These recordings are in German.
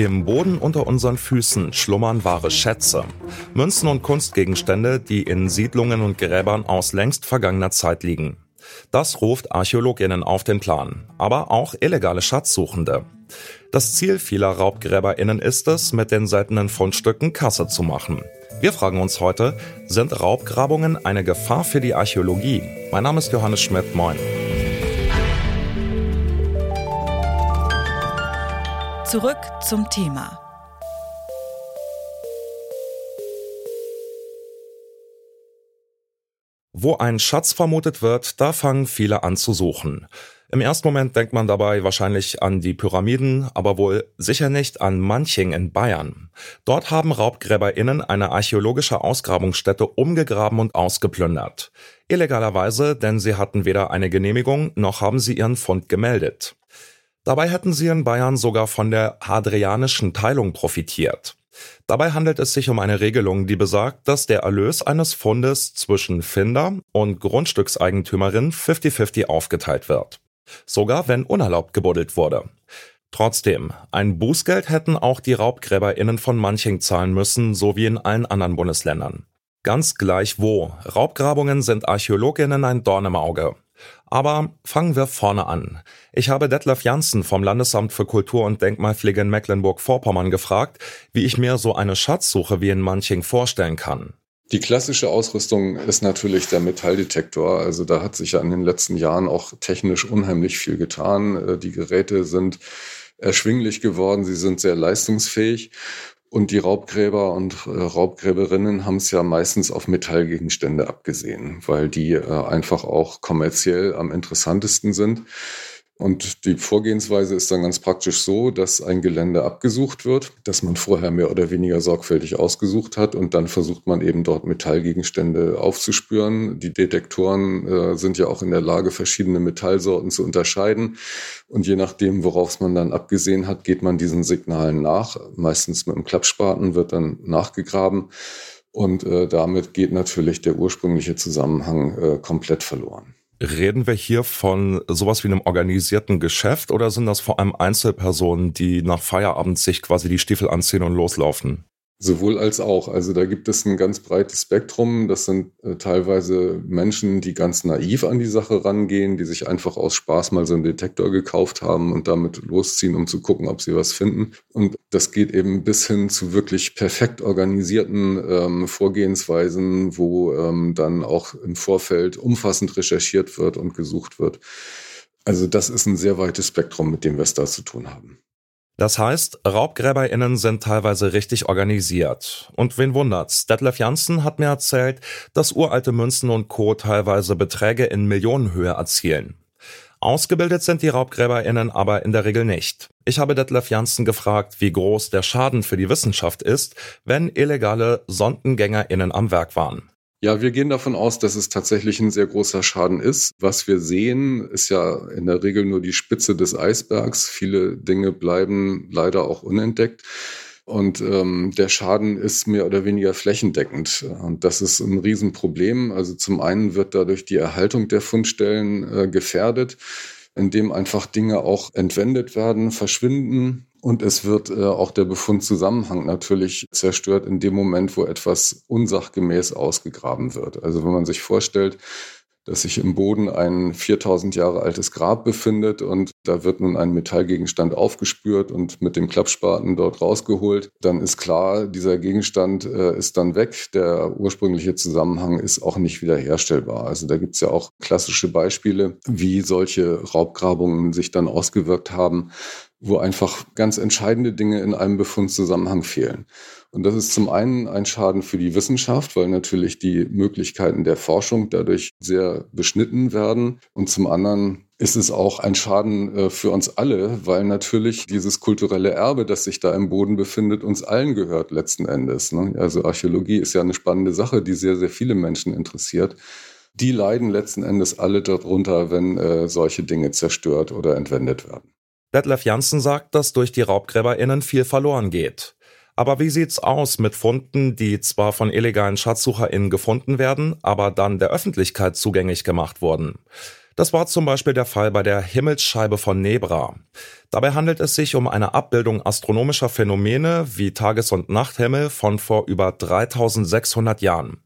Im Boden unter unseren Füßen schlummern wahre Schätze. Münzen und Kunstgegenstände, die in Siedlungen und Gräbern aus längst vergangener Zeit liegen. Das ruft Archäologinnen auf den Plan, aber auch illegale Schatzsuchende. Das Ziel vieler Raubgräberinnen ist es, mit den seltenen Fundstücken Kasse zu machen. Wir fragen uns heute, sind Raubgrabungen eine Gefahr für die Archäologie? Mein Name ist Johannes Schmidt, moin. Zurück zum Thema. Wo ein Schatz vermutet wird, da fangen viele an zu suchen. Im ersten Moment denkt man dabei wahrscheinlich an die Pyramiden, aber wohl sicher nicht an Manching in Bayern. Dort haben RaubgräberInnen eine archäologische Ausgrabungsstätte umgegraben und ausgeplündert. Illegalerweise, denn sie hatten weder eine Genehmigung noch haben sie ihren Fund gemeldet. Dabei hätten sie in Bayern sogar von der hadrianischen Teilung profitiert. Dabei handelt es sich um eine Regelung, die besagt, dass der Erlös eines Fundes zwischen Finder und Grundstückseigentümerin 50-50 aufgeteilt wird. Sogar wenn unerlaubt gebuddelt wurde. Trotzdem, ein Bußgeld hätten auch die RaubgräberInnen von Manching zahlen müssen, so wie in allen anderen Bundesländern. Ganz gleich wo. Raubgrabungen sind ArchäologInnen ein Dorn im Auge. Aber fangen wir vorne an. Ich habe Detlef Janssen vom Landesamt für Kultur und Denkmalpflege in Mecklenburg-Vorpommern gefragt, wie ich mir so eine Schatzsuche wie in Manching vorstellen kann. Die klassische Ausrüstung ist natürlich der Metalldetektor. Also da hat sich ja in den letzten Jahren auch technisch unheimlich viel getan. Äh, die Geräte sind erschwinglich geworden, sie sind sehr leistungsfähig. Und die Raubgräber und äh, Raubgräberinnen haben es ja meistens auf Metallgegenstände abgesehen, weil die äh, einfach auch kommerziell am interessantesten sind. Und die Vorgehensweise ist dann ganz praktisch so, dass ein Gelände abgesucht wird, das man vorher mehr oder weniger sorgfältig ausgesucht hat und dann versucht man eben dort Metallgegenstände aufzuspüren. Die Detektoren äh, sind ja auch in der Lage, verschiedene Metallsorten zu unterscheiden. Und je nachdem, worauf man dann abgesehen hat, geht man diesen Signalen nach. Meistens mit einem Klappspaten wird dann nachgegraben. Und äh, damit geht natürlich der ursprüngliche Zusammenhang äh, komplett verloren. Reden wir hier von sowas wie einem organisierten Geschäft oder sind das vor allem Einzelpersonen, die nach Feierabend sich quasi die Stiefel anziehen und loslaufen? Sowohl als auch. Also da gibt es ein ganz breites Spektrum. Das sind äh, teilweise Menschen, die ganz naiv an die Sache rangehen, die sich einfach aus Spaß mal so einen Detektor gekauft haben und damit losziehen, um zu gucken, ob sie was finden. Und das geht eben bis hin zu wirklich perfekt organisierten ähm, Vorgehensweisen, wo ähm, dann auch im Vorfeld umfassend recherchiert wird und gesucht wird. Also das ist ein sehr weites Spektrum, mit dem wir es da zu tun haben. Das heißt, RaubgräberInnen sind teilweise richtig organisiert. Und wen wundert's? Detlef Janssen hat mir erzählt, dass uralte Münzen und Co. teilweise Beträge in Millionenhöhe erzielen. Ausgebildet sind die RaubgräberInnen aber in der Regel nicht. Ich habe Detlef Janssen gefragt, wie groß der Schaden für die Wissenschaft ist, wenn illegale SondengängerInnen am Werk waren. Ja, wir gehen davon aus, dass es tatsächlich ein sehr großer Schaden ist. Was wir sehen, ist ja in der Regel nur die Spitze des Eisbergs. Viele Dinge bleiben leider auch unentdeckt. Und ähm, der Schaden ist mehr oder weniger flächendeckend. Und das ist ein Riesenproblem. Also zum einen wird dadurch die Erhaltung der Fundstellen äh, gefährdet, indem einfach Dinge auch entwendet werden, verschwinden. Und es wird äh, auch der Befundzusammenhang natürlich zerstört in dem Moment, wo etwas unsachgemäß ausgegraben wird. Also wenn man sich vorstellt, dass sich im Boden ein 4000 Jahre altes Grab befindet und da wird nun ein Metallgegenstand aufgespürt und mit dem Klappspaten dort rausgeholt, dann ist klar, dieser Gegenstand äh, ist dann weg. Der ursprüngliche Zusammenhang ist auch nicht wiederherstellbar. Also da gibt es ja auch klassische Beispiele, wie solche Raubgrabungen sich dann ausgewirkt haben, wo einfach ganz entscheidende Dinge in einem Befundzusammenhang fehlen. Und das ist zum einen ein Schaden für die Wissenschaft, weil natürlich die Möglichkeiten der Forschung dadurch sehr beschnitten werden. Und zum anderen ist es auch ein Schaden äh, für uns alle, weil natürlich dieses kulturelle Erbe, das sich da im Boden befindet, uns allen gehört letzten Endes. Ne? Also Archäologie ist ja eine spannende Sache, die sehr, sehr viele Menschen interessiert. Die leiden letzten Endes alle darunter, wenn äh, solche Dinge zerstört oder entwendet werden. Detlef Janssen sagt, dass durch die RaubgräberInnen viel verloren geht. Aber wie sieht's aus mit Funden, die zwar von illegalen SchatzsucherInnen gefunden werden, aber dann der Öffentlichkeit zugänglich gemacht wurden? Das war zum Beispiel der Fall bei der Himmelsscheibe von Nebra. Dabei handelt es sich um eine Abbildung astronomischer Phänomene wie Tages- und Nachthimmel von vor über 3600 Jahren.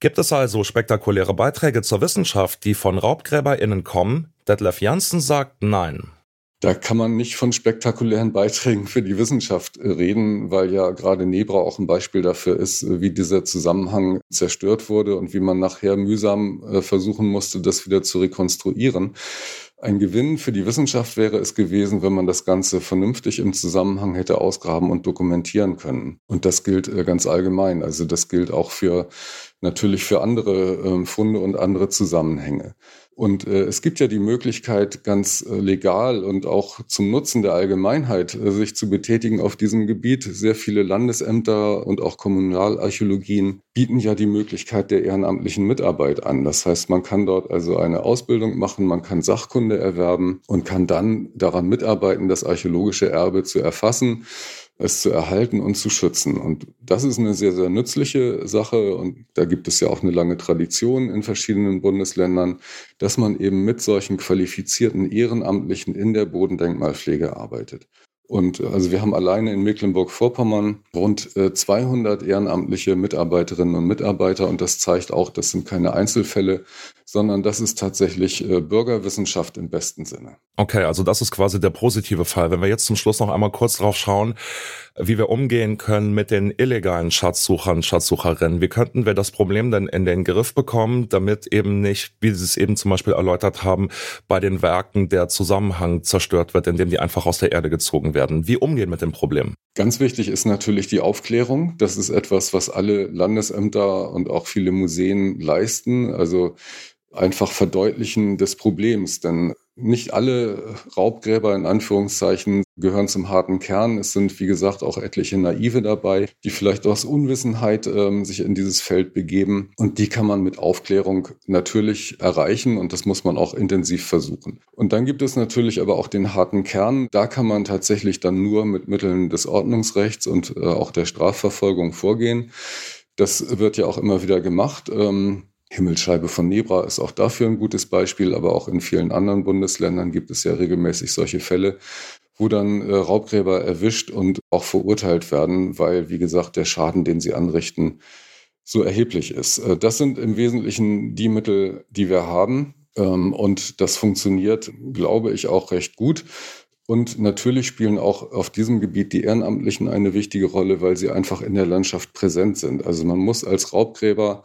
Gibt es also spektakuläre Beiträge zur Wissenschaft, die von RaubgräberInnen kommen? Detlef Janssen sagt nein. Da kann man nicht von spektakulären Beiträgen für die Wissenschaft äh, reden, weil ja gerade Nebra auch ein Beispiel dafür ist, äh, wie dieser Zusammenhang zerstört wurde und wie man nachher mühsam äh, versuchen musste, das wieder zu rekonstruieren. Ein Gewinn für die Wissenschaft wäre es gewesen, wenn man das Ganze vernünftig im Zusammenhang hätte ausgraben und dokumentieren können. Und das gilt ganz allgemein. Also das gilt auch für natürlich für andere ähm, Funde und andere Zusammenhänge. Und äh, es gibt ja die Möglichkeit, ganz äh, legal und auch zum Nutzen der Allgemeinheit äh, sich zu betätigen auf diesem Gebiet. Sehr viele Landesämter und auch Kommunalarchäologien bieten ja die Möglichkeit der ehrenamtlichen Mitarbeit an. Das heißt, man kann dort also eine Ausbildung machen, man kann Sachkunde erwerben und kann dann daran mitarbeiten, das archäologische Erbe zu erfassen es zu erhalten und zu schützen. Und das ist eine sehr, sehr nützliche Sache. Und da gibt es ja auch eine lange Tradition in verschiedenen Bundesländern, dass man eben mit solchen qualifizierten Ehrenamtlichen in der Bodendenkmalpflege arbeitet. Und also wir haben alleine in Mecklenburg-Vorpommern rund 200 äh, ehrenamtliche Mitarbeiterinnen und Mitarbeiter. Und das zeigt auch, das sind keine Einzelfälle, sondern das ist tatsächlich äh, Bürgerwissenschaft im besten Sinne. Okay, also das ist quasi der positive Fall. Wenn wir jetzt zum Schluss noch einmal kurz drauf schauen, wie wir umgehen können mit den illegalen Schatzsuchern, Schatzsucherinnen. Wie könnten wir das Problem denn in den Griff bekommen, damit eben nicht, wie Sie es eben zum Beispiel erläutert haben, bei den Werken der Zusammenhang zerstört wird, indem die einfach aus der Erde gezogen werden? Wie umgehen mit dem Problem? Ganz wichtig ist natürlich die Aufklärung. Das ist etwas, was alle Landesämter und auch viele Museen leisten. Also einfach Verdeutlichen des Problems. Denn nicht alle Raubgräber in Anführungszeichen gehören zum harten Kern. Es sind, wie gesagt, auch etliche Naive dabei, die vielleicht aus Unwissenheit ähm, sich in dieses Feld begeben. Und die kann man mit Aufklärung natürlich erreichen und das muss man auch intensiv versuchen. Und dann gibt es natürlich aber auch den harten Kern. Da kann man tatsächlich dann nur mit Mitteln des Ordnungsrechts und äh, auch der Strafverfolgung vorgehen. Das wird ja auch immer wieder gemacht. Ähm, Himmelsscheibe von Nebra ist auch dafür ein gutes Beispiel, aber auch in vielen anderen Bundesländern gibt es ja regelmäßig solche Fälle, wo dann äh, Raubgräber erwischt und auch verurteilt werden, weil, wie gesagt, der Schaden, den sie anrichten, so erheblich ist. Äh, das sind im Wesentlichen die Mittel, die wir haben. Ähm, und das funktioniert, glaube ich, auch recht gut. Und natürlich spielen auch auf diesem Gebiet die Ehrenamtlichen eine wichtige Rolle, weil sie einfach in der Landschaft präsent sind. Also man muss als Raubgräber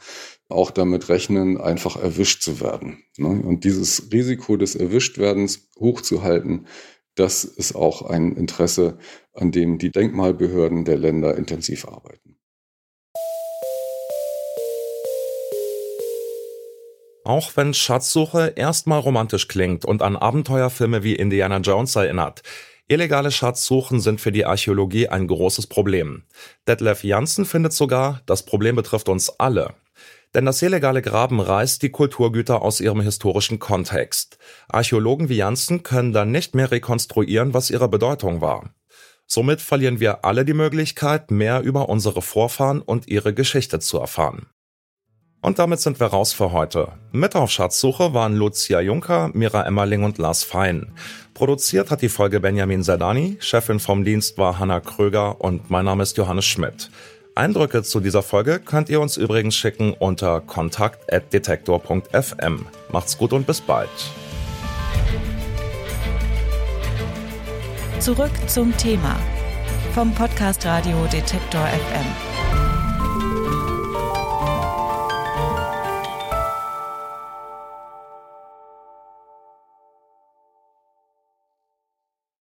auch damit rechnen, einfach erwischt zu werden. Ne? Und dieses Risiko des Erwischtwerdens hochzuhalten, das ist auch ein Interesse, an dem die Denkmalbehörden der Länder intensiv arbeiten. Auch wenn Schatzsuche erstmal romantisch klingt und an Abenteuerfilme wie Indiana Jones erinnert, illegale Schatzsuchen sind für die Archäologie ein großes Problem. Detlef Janssen findet sogar, das Problem betrifft uns alle. Denn das illegale Graben reißt die Kulturgüter aus ihrem historischen Kontext. Archäologen wie Janssen können dann nicht mehr rekonstruieren, was ihre Bedeutung war. Somit verlieren wir alle die Möglichkeit, mehr über unsere Vorfahren und ihre Geschichte zu erfahren. Und damit sind wir raus für heute. Mit auf Schatzsuche waren Lucia Juncker, Mira Emmerling und Lars Fein. Produziert hat die Folge Benjamin Zerdani, Chefin vom Dienst war Hanna Kröger und mein Name ist Johannes Schmidt. Eindrücke zu dieser Folge könnt ihr uns übrigens schicken unter kontakt.detektor.fm. Macht's gut und bis bald. Zurück zum Thema vom Podcast Radio Detektor FM.